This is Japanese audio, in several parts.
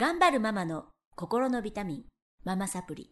頑張るママの心のビタミン、ママサプリ。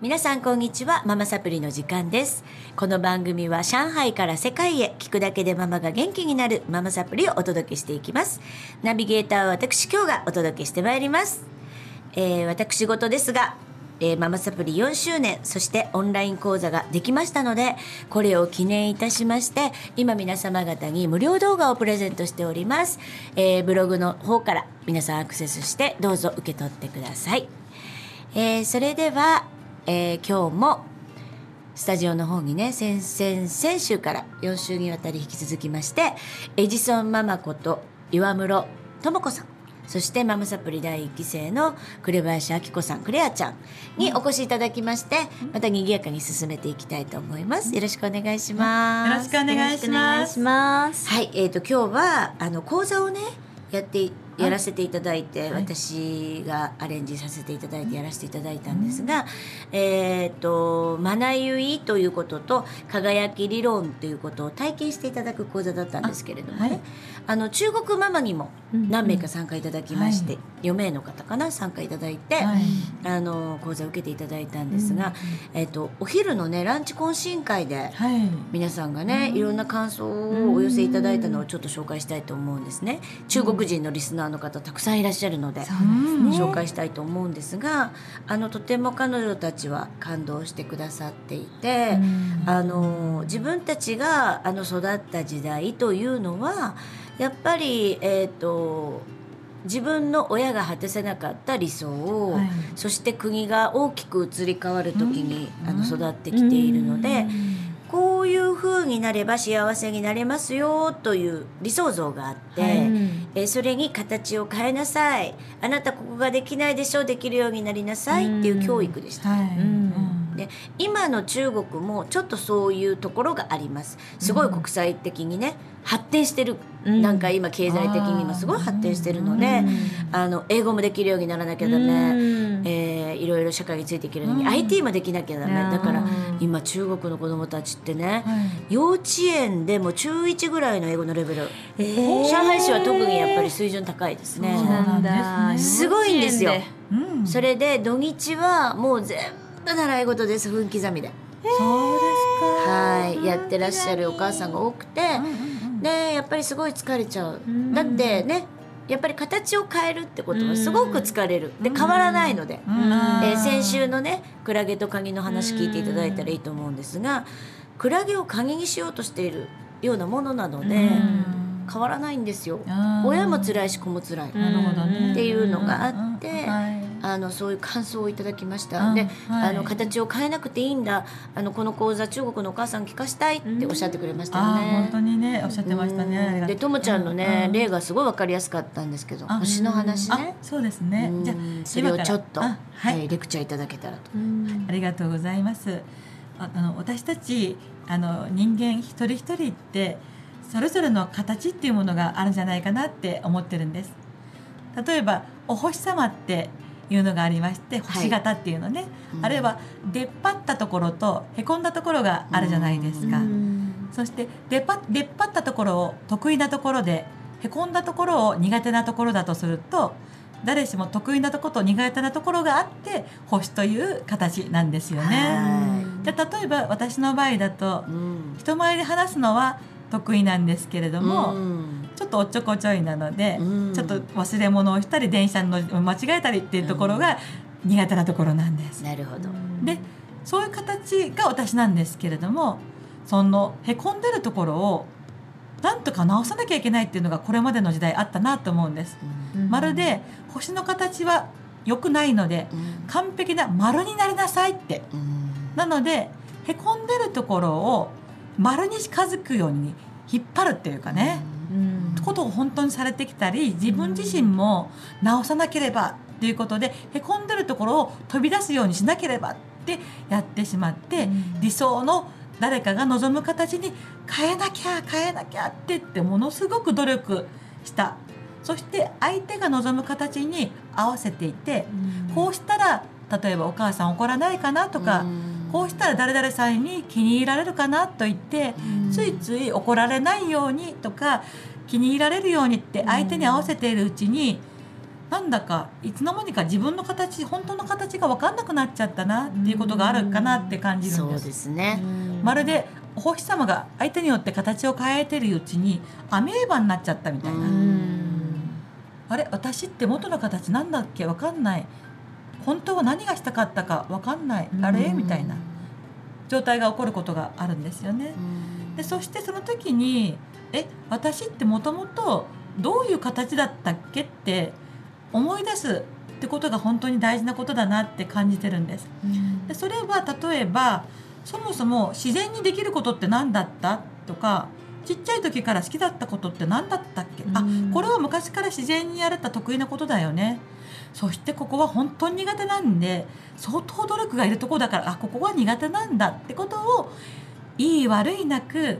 皆さんこんにちは。ママサプリの時間です。この番組は上海から世界へ聞くだけでママが元気になるママサプリをお届けしていきます。ナビゲーターは私今日がお届けしてまいります。えー私事ですが、えーママサプリ4周年、そしてオンライン講座ができましたので、これを記念いたしまして、今皆様方に無料動画をプレゼントしております。えーブログの方から皆さんアクセスしてどうぞ受け取ってください。えーそれでは、えー今日もスタジオの方にね先々先週から4週にわたり引き続きましてエジソンママこと岩室智子さんそしてママサプリ第1期生の紅林明子さんクレアちゃんにお越しいただきましてまた賑やかに進めていきたいと思います。よろしくお願いします。よろしくお願いします。はい、えー、と今日はあの講座をねやってやらせていただいて、はい。私がアレンジさせていただいてやらせていただいたんですが、えっ、とマナユイということと輝き理論ということを体験していただく講座だったんですけれどもね、あはいあの中国ママにも何名か参加いただきまして、うん。4名の方かな参加いただいて、はい。あの講座を受けていただいたんですが、えっ、とお昼のねランチ懇親会で、はい。皆さんがね、いろんな感想をお寄せいただいたのをちょっと紹介したいと思うんですね。中国人のリスナーの方たくさんいらっしゃるので、ね。紹介したいと思うんですがあのとても彼女たちは感動してくださっていて、あの自分たちがあの育った時代というのはやっぱりえっ、と自分の親が果てせなかった理想を、はい。そして国が大きく移り変わる時に、あの育ってきているので、こういう風になれば幸せになれますよという理想像があって、はい。えーそれに形を変えなさい。あなたここができないでしょできるようになりなさいっていう教育でした。はい。うんで今の中国もちょっとそういうところがあります。すごい国際的にね発展してる、うんなんか今経済的にもすごい発展してるので、うんあの英語もできるようにならなきゃダメ、うん。えーいろいろ社会についていけるのに、うん。IT もできなきゃダメ。だからうん今中国の子どもたちってね、はい。幼稚園でも中1ぐらいの英語のレベル、えー。上海市は特にやっぱり水準高いですね。そうなんですね。すごいんですよ。それで土日はもう全部習い事です分刻みで。そうですか。はいやってらっしゃるお母さんが多くて、うんうんうんでやっぱりすごい疲れちゃう、んだってねやっぱり形を変えるってことはすごく疲れる、で変わらないので、うんえー先週のねクラゲとカニの話聞いていただいたらいいと思うんですがクラゲをカニにしようとしているようなものなので、うん変わらないんですよ、親も辛いし子も辛い。っていうのがあってうん。はいあのそういう感想をいただきました、うん。で、はい。あの形を変えなくていいんだ。あのこの講座中国のお母さん聞かしたいっておっしゃってくれましたよね。本当にねおっしゃってましたね。でともちゃんのね、うん。例がすごい分かりやすかったんですけどあ星の話ね。あ、そうですね。うん。じゃあそれをちょっと、はい。はい、レクチャーいただけたらと。うん。ありがとうございます。ああの私たちあの人間一人一人ってそれぞれの形っていうものがあるんじゃないかなって思ってるんです。例えばお星様っていうのがありまして星型っていうのね、うん。あるいは出っ張ったところとへこんだところがあるじゃないですか。うん。そして出っ張出っ張ったところを得意なところでへこんだところを苦手なところだとすると誰しも得意なところと苦手なところがあって星という形なんですよね。はじゃあ例えば私の場合だとうん。人前で話すのは得意なんですけれども、うんちょっとおっちょこちょいなので、うん。ちょっと忘れ物をしたり電車の間違えたりっていうところが苦手なところなんです。なるほど。でそういう形が私なんですけれどもそのへこんでるところをなんとか直さなきゃいけないっていうのがこれまでの時代あったなと思うんです。うん。まるで星の形は良くないのでうん。完璧な丸になりなさいって。うん。なのでへこんでるところを丸に近づくように引っ張るっていうかね、うんことを本当にされてきたり自分自身も直さなければっていうことでへこんでるところを飛び出すようにしなければってやってしまって、うん。理想の誰かが望む形に変えなきゃ変えなきゃってってものすごく努力した。そして相手が望む形に合わせていて、こうしたら例えばお母さん怒らないかなとか、うん。こうしたら誰々さんに気に入られるかなと言って、うん。ついつい怒られないようにとか気に入られるようにって相手に合わせているうちに、なんだかいつの間にか自分の形本当の形が分かんなくなっちゃったなっていうことがあるかなって感じるんです。そうですね。まるでお星様が相手によって形を変えてるうちにアメーバになっちゃったみたいな、あれ私って元の形なんだっけ？分かんない。本当は何がしたかったか？分かんない。あれ？みたいな状態が起こることがあるんですよね。でそしてその時にえ私ってもともとどういう形だったっけって思い出すってことが本当に大事なことだなって感じてるんです。でそれは例えばそもそも自然にできることって何だった？とかちっちゃい時から好きだったことって何だったっけ、あこれは昔から自然にやれた得意なことだよね。そしてここは本当に苦手なんで相当努力がいるとこだからあここは苦手なんだってことをいい悪いなく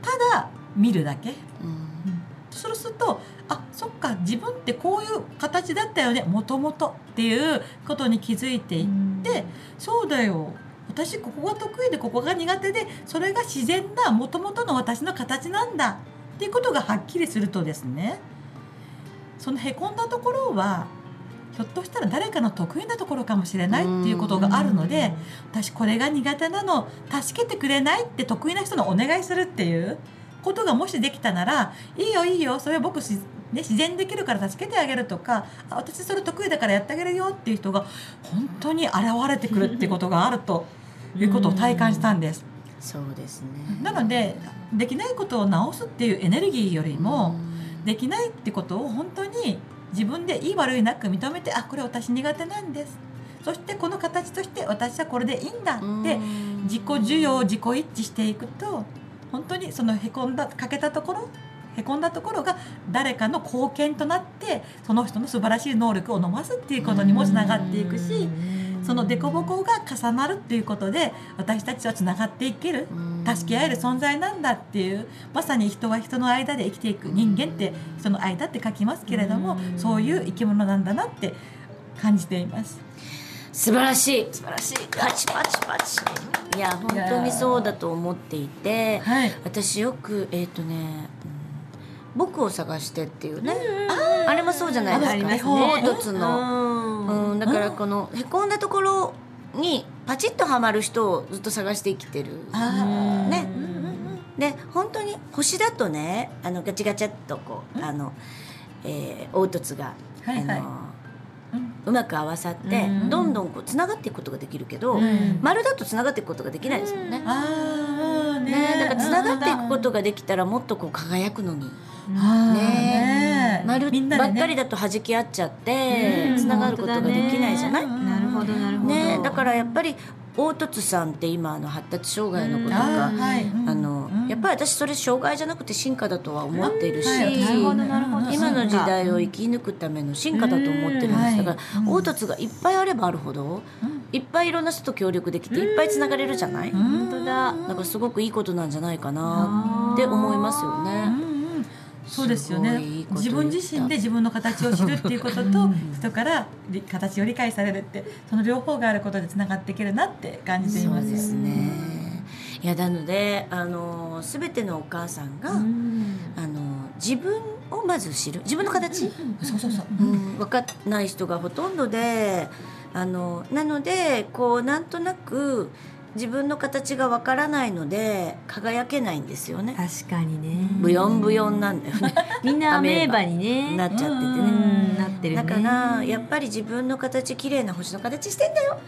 ただ見るだけ、うん、そうするとあそっか自分ってこういう形だったよね。もともとっていうことに気づいていって、そうだよ。私ここが得意でここが苦手でそれが自然なもともとの私の形なんだ。っていうことがはっきりするとですねそのへこんだところはひょっとしたら誰かの得意なところかもしれないっていうことがあるので私これが苦手なの。助けてくれないって得意な人のお願いするっていうことがもしできたならいいよいいよそれは僕ね、自然にできるから助けてあげるとか私それ得意だからやってあげるよっていう人が本当に現れてくるってことがあるということを体感したんです。そうですね。なのでできないことを直すっていうエネルギーよりもできないってことを本当に自分でいい悪いなく認めてあこれ私苦手なんです。そしてこの形として私はこれでいいんだって自己需要自己一致していくと本当にそのへこんだ欠けたところへこんだところが誰かの貢献となってその人の素晴らしい能力を伸ばすっていうことにもつながっていくしその凸凹が重なるっていうことで私たちはつながっていける助け合える存在なんだっていうまさに人は人の間で生きていく人間って人の間って書きますけれどもそういう生き物なんだなって感じています。素晴らしい。素晴らしい。パチパチパチ。いや本当にそうだと思っていて、はい、私よくえっ、ー、とね、うん、僕を探してっていうね、あれもそうじゃないですか、ね、凹凸の、うん、だからこのへこんだところにパチッとはまる人をずっと探して生きてる。ね。で本当に星だとねあのガチガチャっとこうあの、えー、凹凸が、はいはい、あのうまく合わさって、どんどんこうつながっていくことができるけど、丸だとつながっていくことができないですもんね。ねだからつながっていくことができたらもっとこう輝くのに。ね丸ばっかりだと弾き合っちゃってつながることができないじゃない？なるほどなるほど。ねだからやっぱり凹凸さんって今あの発達障害のことが、あのやっぱり私それ障害じゃなくて進化だとは思ってい。るし、今の時代を生き抜くための進化だと思ってるんですだから凹凸がいっぱいあればあるほど、いっぱいいろんな人と協力できていっぱいつながれるじゃない、本当だ。なんかすごくいいことなんじゃないかなって思いますよね。そうですよね。自分自身で自分の形を知るっていうことと人から形を理解されるってその両方があることでつながっていけるなって感じています。ですねいやなのであの全てのお母さんが、うん、あの自分をまず知る。自分の形、うん、そうそうそう、うん、分かんない人がほとんどであのなのでこうなんとなく自分の形がわからないので輝けないんですよね。確かにね。ブヨンブヨンなんだよね。みんなアメーバにね。なっちゃっててね。なってる、ね、だからやっぱり自分の形綺麗な星の形してんだよ、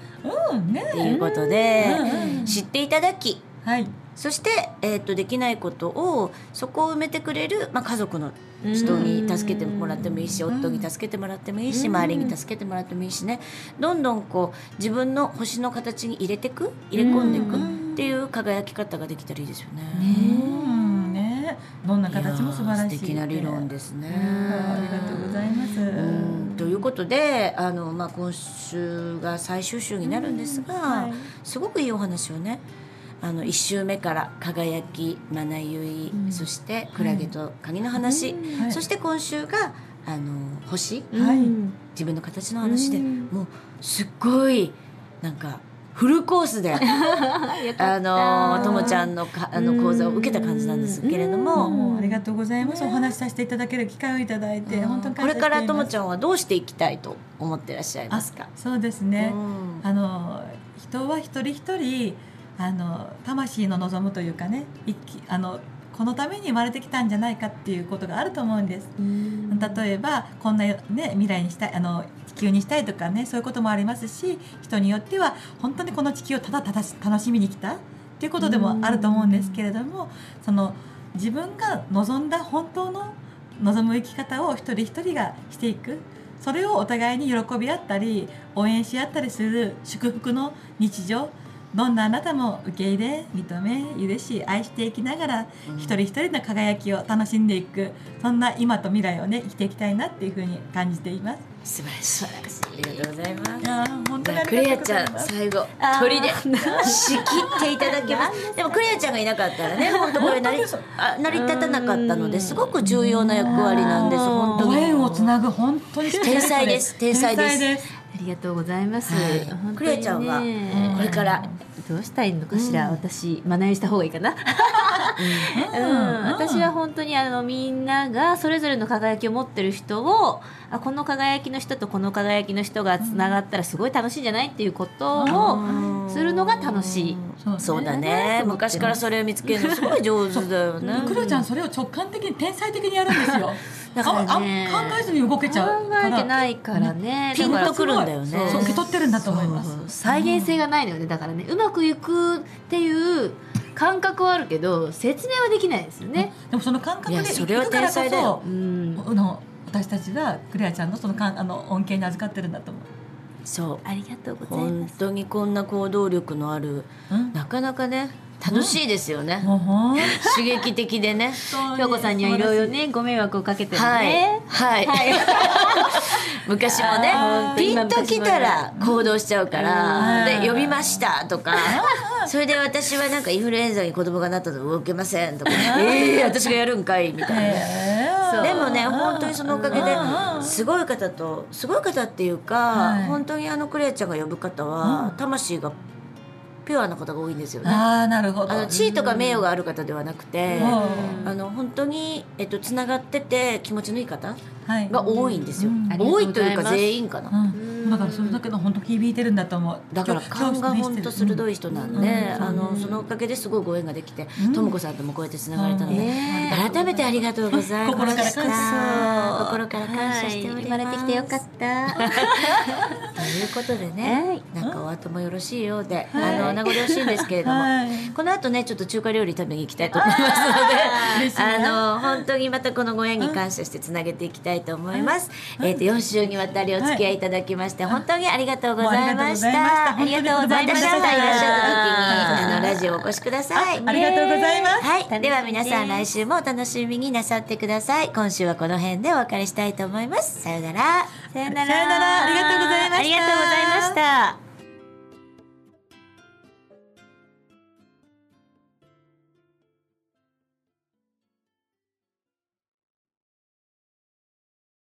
うんね、っていうことで、知っていただき、はい、そして、えーと、できないことをそこを埋めてくれる、まあ、家族の人に助けてもらってもいいし夫に助けてもらってもいいし周りに助けてもらってもいいしね。どんどんこう自分の星の形に入れてく入れ込んでいくっていう輝き方ができたらいいですよね。ねどんな形も素晴らしい。素敵な理論ですね。ありがとうございます。ということであの、まあ、今週が最終週になるんですが、はい、すごくいいお話をねあの1週目から「輝き」「まなゆい」うん、そして「クラゲと鍵の話」はい、そして今週が「あの星」はい、自分の形の話で、もうすっごいなんかフルコースで あのともちゃんのかあの講座を受けた感じなんですけれども、もうありがとうございます。お話しさせていただける機会をいただいて、本当にこれからともちゃんゃんはどうしていきたいと思ってらっしゃいます。か。そうですね。うんあの人は一人一人あの魂の望むというかね、あのこのために生まれてきたんじゃないかっていうことがあると思うんです。うん例えばこんなね未来にしたいあの地球にしたいとかねそういうこともありますし人によっては本当にこの地球をただただ楽しみに来たっていうことでもあると思うんですけれどもその自分が望んだ本当の望む生き方を一人一人がしていくそれをお互いに喜び合ったり応援し合ったりする祝福の日常どんなあなたも受け入れ認め許し愛していきながらうん。一人一人の輝きを楽しんでいくそんな今と未来をね生きていきたいなっていうふうに感じています。素晴らしい。ありがとうございます。い。やー本当にあクレアちゃ。ん最後鳥で。仕切っていただきます。でもクレアちゃんがいなかったらね 本当これ成りあ成り立たなかったのですごく重要な役割なんです本当ごに縁をつなぐ本当に天才です天才です。ありがとうございます。はい。クレアちゃんはこれからどうしたいのかしら、うん。私学びした方がいいかな。うん、私は本当にあのみんながそれぞれの輝きを持ってる人をあこの輝きの人とこの輝きの人がつながったらすごい楽しいんじゃないっていうことをするのが楽しい。そうね。そうだね。昔からそれを見つけるのすごい上手だよね。クレアちゃんそれを直感的に天才的にやるんですよ。だからね考えずに動けちゃう考えてないからね。ピンとくるんだよねそう受け取ってるんだと思います。再現性がないのよねだからねうまくいくっていう感覚はあるけど説明はできないですよね。でもその感覚でそれは生きるからこそうん、あの私たちがクレアちゃんのそのかんあの恩恵に預かってるんだと思う。そうありがとうござい本ます。当にこんな行動力のあるうん。なかなかね楽しいですよね。刺激的でね。京子さんにはいろいろねご迷惑をかけてるはい。ね。はい、昔もね。ピンときたら行動しちゃうからうん。で呼びましたとか。それで私はなんかインフルエンザに子供がなったの動けませんとか。ええ私がやるんかいみたいな。でもね本当にそのおかげでうん。すごい方とすごい方っていうか、はい。本当にあのクレアちゃんが呼ぶ方は、うん。魂がピュアな方が多いんですよね。ああなるほど。あの地位とか名誉がある方ではなくて、うんあの本当にえっとつながってて気持ちのいい方はいが多いんですよ。うんありがとう多いというか全員かな。うんだからそれだけの本当響いてるんだと思う。だから勘が本当鋭い人なんで、うんあのそのおかげですごいご縁ができて、うんとも子さんともこうやってつながれたので、ね改めてありがとうございま心からした。感謝心から感謝しております。はい生まれてきてよかった。ということでね、なんかお後もよろしいようで、あの名残惜しいんですけれども、はいこの後ねちょっと中華料理食べに行きたいと思いますので、あなの本当にまたこのご縁に感謝してつなげていきたいと思います。えっ、と4週にわたりお付き合いいただきまして、本当にありがとうございました。ありがとうございましたいらっしゃった時はいにあのラジオお越しください。ありがとうございます。はい、では皆さん来週もお楽しみになさってください。今週はこの辺でお別れしたいと思います。さようなら。さよなら。さよならありがとうございましたありがとうございました。